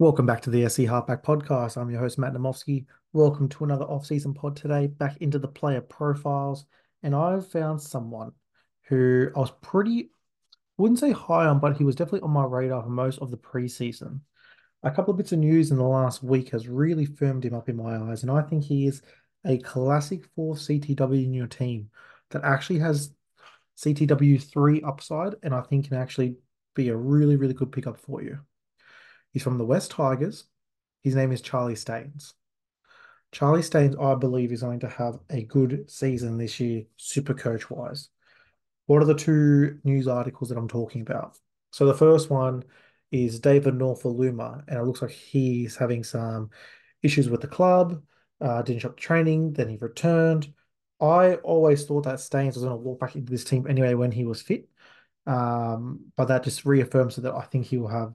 Welcome back to the SC Halfback Podcast. I'm your host, Matt Namovsky. Welcome to another off-season pod today, back into the player profiles. And I've found someone who I was pretty, wouldn't say high on, but he was definitely on my radar for most of the preseason. A couple of bits of news in the last week has really firmed him up in my eyes. And I think he is a classic fourth CTW in your team that actually has CTW 3 upside and I think can actually be a really, really good pickup for you. He's from the West Tigers. His name is Charlie Staines. Charlie Staines, I believe, is going to have a good season this year, super coach wise. What are the two news articles that I'm talking about? So the first one is David Nofoaluma, and it looks like he's having some issues with the club, uh, didn't show up training, then he returned. I always thought that Staines was going to walk back into this team anyway when he was fit. Um, but that just reaffirms that I think he will have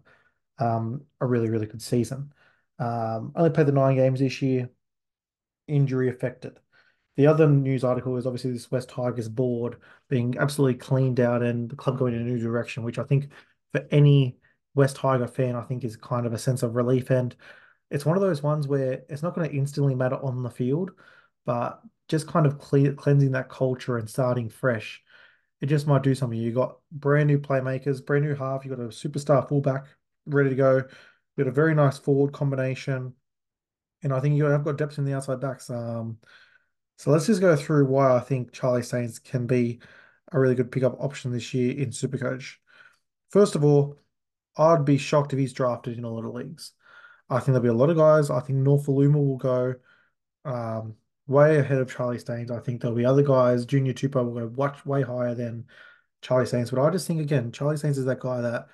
um, a really, really good season. Um, only played the nine games this year, injury affected. The other news article is obviously this West Tigers board being absolutely cleaned out and the club going in a new direction, which I think for any West Tiger fan, I think is kind of a sense of relief. And it's one of those ones where it's not going to instantly matter on the field, but just kind of cleansing that culture and starting fresh, it just might do something. You got brand new playmakers, brand new half, you got a superstar fullback ready to go. We got a very nice forward combination, and I think you have got depth in the outside backs. Um, so let's just go through why I think Charlie Staines can be a really good pickup option this year in Supercoach. First of all, I'd be shocked if he's drafted in a lot of leagues. I think there'll be a lot of guys. I think Nofoaluma will go um, way ahead of Charlie Staines. I think there'll be other guys. Junior Tupou will go much way higher than Charlie Staines. But I just think again, Charlie Staines is that guy that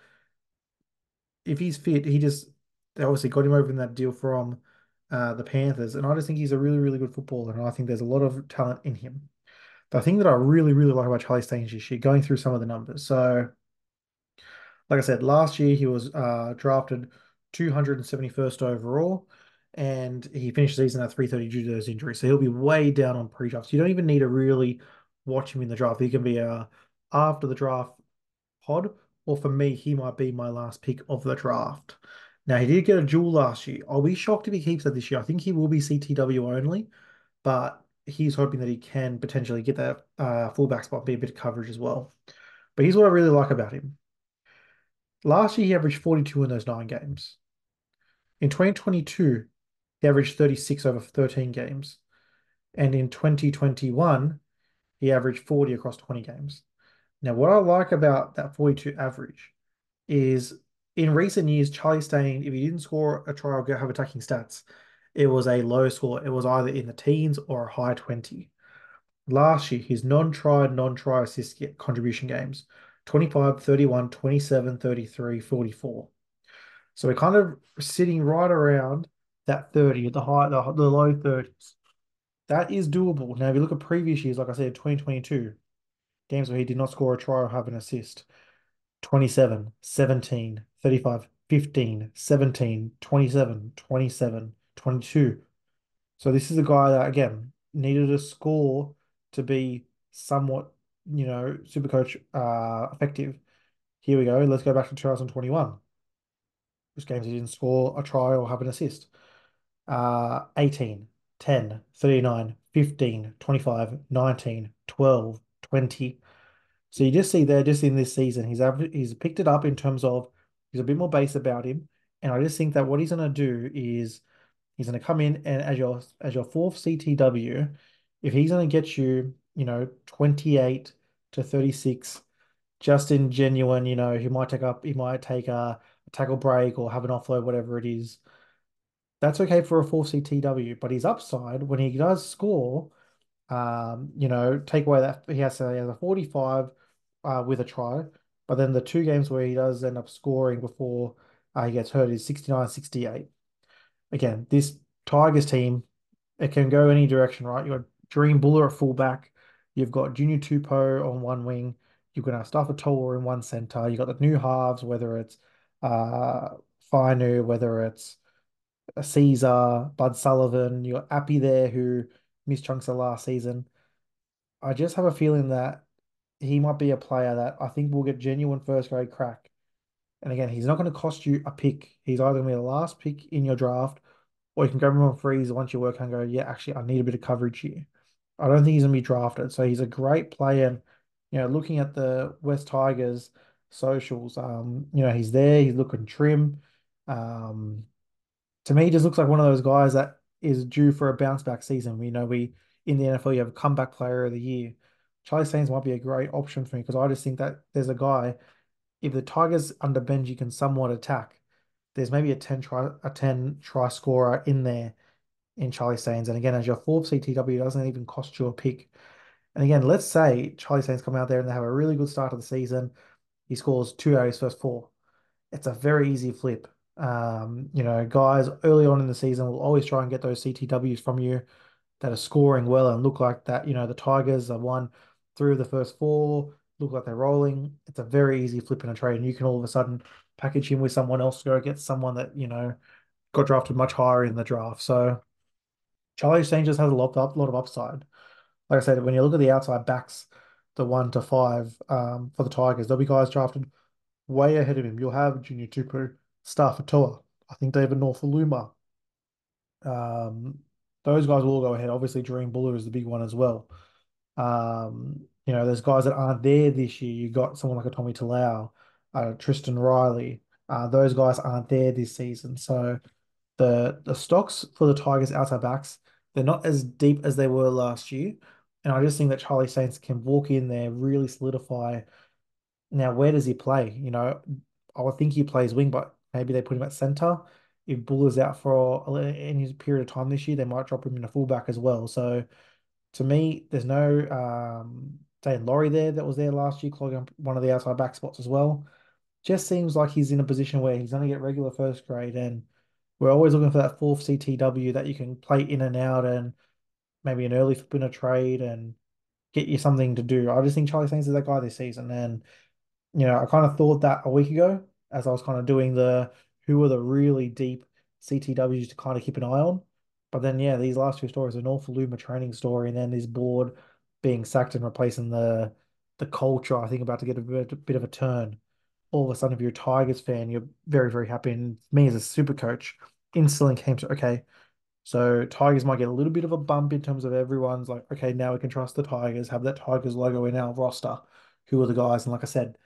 if he's fit, he just they obviously got him over in that deal from uh, the Panthers, and I just think he's a really, really good footballer, and I think there's a lot of talent in him. The thing that I really, really like about Charlie Staines this year, going through some of the numbers. So, like I said, last year he was uh, drafted 271st overall, and he finished the season at 330 due to those injuries. So he'll be way down on pre-drafts. You don't even need to really watch him in the draft. He can be a after the draft pod or for me, he might be my last pick of the draft. Now, he did get a dual last year. I'll be shocked if he keeps that this year. I think he will be CTW only, but he's hoping that he can potentially get that uh, fullback spot, be a bit of coverage as well. But here's what I really like about him. Last year, he averaged 42 in those nine games. In 2022, he averaged 36 over 13 games. And in 2021, he averaged 40 across 20 games. Now, what I like about that 42 average is in recent years, Charlie Staines, if he didn't score a try or have attacking stats, it was a low score. It was either in the teens or a high 20. Last year, his non-try, non-try assist contribution games 25, 31, 27, 33, 44. So we're kind of sitting right around that 30, at the high, the, the low 30s. That is doable. Now, if you look at previous years, like I said, 2022, games where he did not score a try or have an assist 27, 17, 35, 15, 17, 27, 27, 22. So this is a guy that, again, needed a score to be somewhat, you know, super coach uh, effective. Here we go. Let's go back to 2021. Which games he didn't score a try or have an assist. Uh, 18, 10, 39, 15, 25, 19, 12, 20. So you just see there, just in this season, he's he's picked it up in terms of he's a bit more base about him, and I just think that what he's going to do is he's going to come in and as your as your fourth CTW, if he's going to get you, you know, twenty eight to thirty six, just in genuine, you know, he might take up, he might take a, a tackle break or have an offload, whatever it is. That's okay for a four CTW, but his upside when he does score um, you know, take away that he has a, he has a 45 uh, with a try, but then the two games where he does end up scoring before uh, he gets hurt is 69 68. Again, this Tigers team, it can go any direction, right? You've got Jahream Bula at fullback, you've got Junior Tupou on one wing, you're going to have Mustafa Toa in one center, you've got the new halves, whether it's uh, Fainu, whether it's Caesar, Bud Sullivan, you got Api there who missed chunks of last season. I just have a feeling that he might be a player that I think will get genuine first grade crack And again, he's not going to cost you a pick. He's either going to be the last pick in your draft, or you can grab him on freeze once you work and go, yeah, actually, I need a bit of coverage here. I don't think he's going to be drafted. So he's a great player. And, you know, looking at the West Tigers socials, um, you know, he's there, he's looking trim. Um, to me, he just looks like one of those guys that is due for a bounce back season. We know we in the NFL you have a comeback player of the year. Charlie Staines might be a great option for me because I just think that there's a guy. If the Tigers under Benji can somewhat attack, there's maybe a 10 try a 10 try scorer in there in Charlie Staines. And again, as your fourth CTW, doesn't even cost you a pick. And again, let's say Charlie Staines come out there and they have a really good start of the season. He scores two out of his first four. It's a very easy flip. Um, you know, guys early on in the season will always try and get those CTWs from you that are scoring well and look like that. You know, the Tigers have won three of the first four, look like they're rolling. It's a very easy flip in a trade, and you can all of a sudden package him with someone else to go get someone that, you know, got drafted much higher in the draft. So Charlie just has a lot, a lot of upside. Like I said, when you look at the outside backs, the one to five um, for the Tigers, there'll be guys drafted way ahead of him. You'll have Junior Tupou, Star Toa, I think David Nofoaluma. Um, those guys will all go ahead. Obviously, Dream Bula is the big one as well. Um, you know, there's guys that aren't there this year. You got someone like a Tommy Talau, uh, Tristan Riley. Uh, those guys aren't there this season. So the the stocks for the Tigers outside backs, they're not as deep as they were last year. And I just think that Charlie Staines can walk in there, really solidify. Now, where does he play? You know, I would think he plays wing, but maybe they put him at center. If Bull is out for any period of time this year, they might drop him in a fullback as well. So to me, there's no um, Daine Laurie there that was there last year, clogging up one of the outside back spots as well. Just seems like he's in a position where he's going to get regular first grade, and we're always looking for that fourth CTW that you can play in and out, and maybe an early flip in a trade and get you something to do. I just think Charlie Staines is that guy this season, and you know I kind of thought that a week ago as I was kind of doing the who are the really deep CTWs to kind of keep an eye on. But then, yeah, these last two stories, a Nofoaluma training story, and then this board being sacked and replacing the the culture, I think about to get a bit, a bit of a turn. All of a sudden, if you're a Tigers fan, you're very, very happy. And me as a super coach, instantly came to, okay, so Tigers might get a little bit of a bump in terms of everyone's like, okay, now we can trust the Tigers, have that Tigers logo in our roster. Who are the guys? And like I said,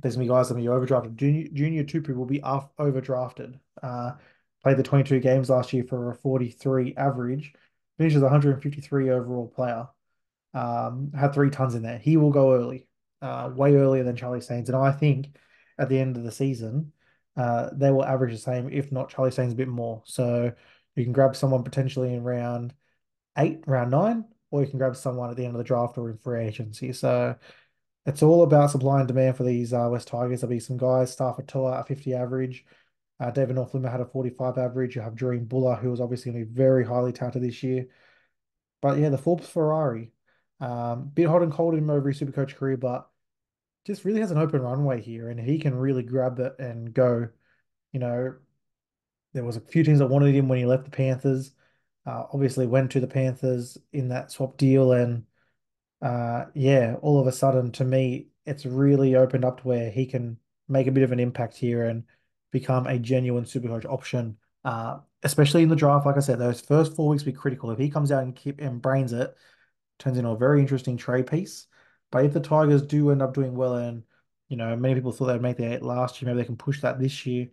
there's be guys that be overdrafted. Junior, Junior Tupou will be overdrafted. Uh, played the 22 games last year for a 43 average, finishes 153 overall player. Um, had three tons in there. He will go early, uh, way earlier than Charlie Staines. And I think at the end of the season, uh, they will average the same, if not Charlie Staines a bit more. So you can grab someone potentially in round eight, round nine, or you can grab someone at the end of the draft or in free agency. So it's all about supply and demand for these uh, West Tigers. There'll be some guys, Starford Toa, a 50 average. Uh, David Nofoaluma had a 45 average. You have Dream Bula, who was obviously going to be very highly touted this year. But yeah, the Forbes Ferrari. Um, bit hot and cold in him over his Supercoach career, but just really has an open runway here, and he can really grab it and go. You know, there was a few teams that wanted him when he left the Panthers. Uh, obviously, went to the Panthers in that swap deal, and uh, yeah, all of a sudden, to me, it's really opened up to where he can make a bit of an impact here and become a genuine supercoach option. Uh, especially in the draft, like I said, those first four weeks be critical. If he comes out and keep and brains it, turns into a very interesting trade piece. But if the Tigers do end up doing well, and you know, many people thought they'd make the eight last year, maybe they can push that this year.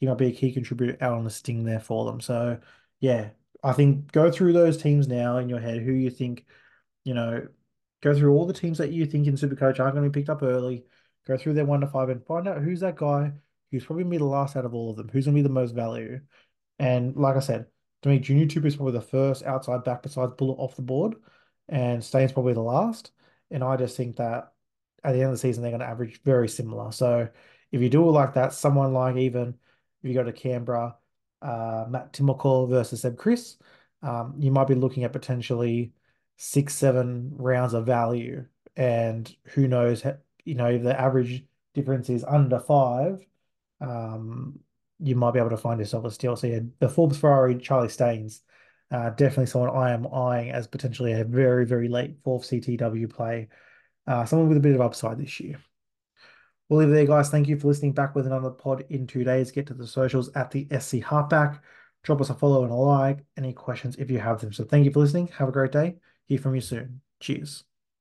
He might be a key contributor out on the sting there for them. So yeah, I think go through those teams now in your head. Who you think, you know, Go through all the teams that you think in Supercoach aren't going to be picked up early. Go through their one to five and find out who's that guy who's probably going to be the last out of all of them. Who's going to be the most value? And like I said, to me, Junior Tupou is probably the first outside back besides Bula off the board, and Staines probably the last. And I just think that at the end of the season, they're going to average very similar. So if you do it like that, someone like even if you go to Canberra, uh, Matt Timoko versus Seb Kris, um, you might be looking at potentially six, seven rounds of value. And who knows, you know, if the average difference is under five, um, you might be able to find yourself a steal. So yeah, the Forbes Ferrari, Charlie Staines, uh, definitely someone I am eyeing as potentially a very, very late fourth CTW play. Uh, someone with a bit of upside this year. We'll leave it there, guys. Thank you for listening back with another pod in two days. Get to the socials at the SC Halfback. Drop us a follow and a like. Any questions if you have them. So thank you for listening. Have a great day. Hear from you soon. Cheers.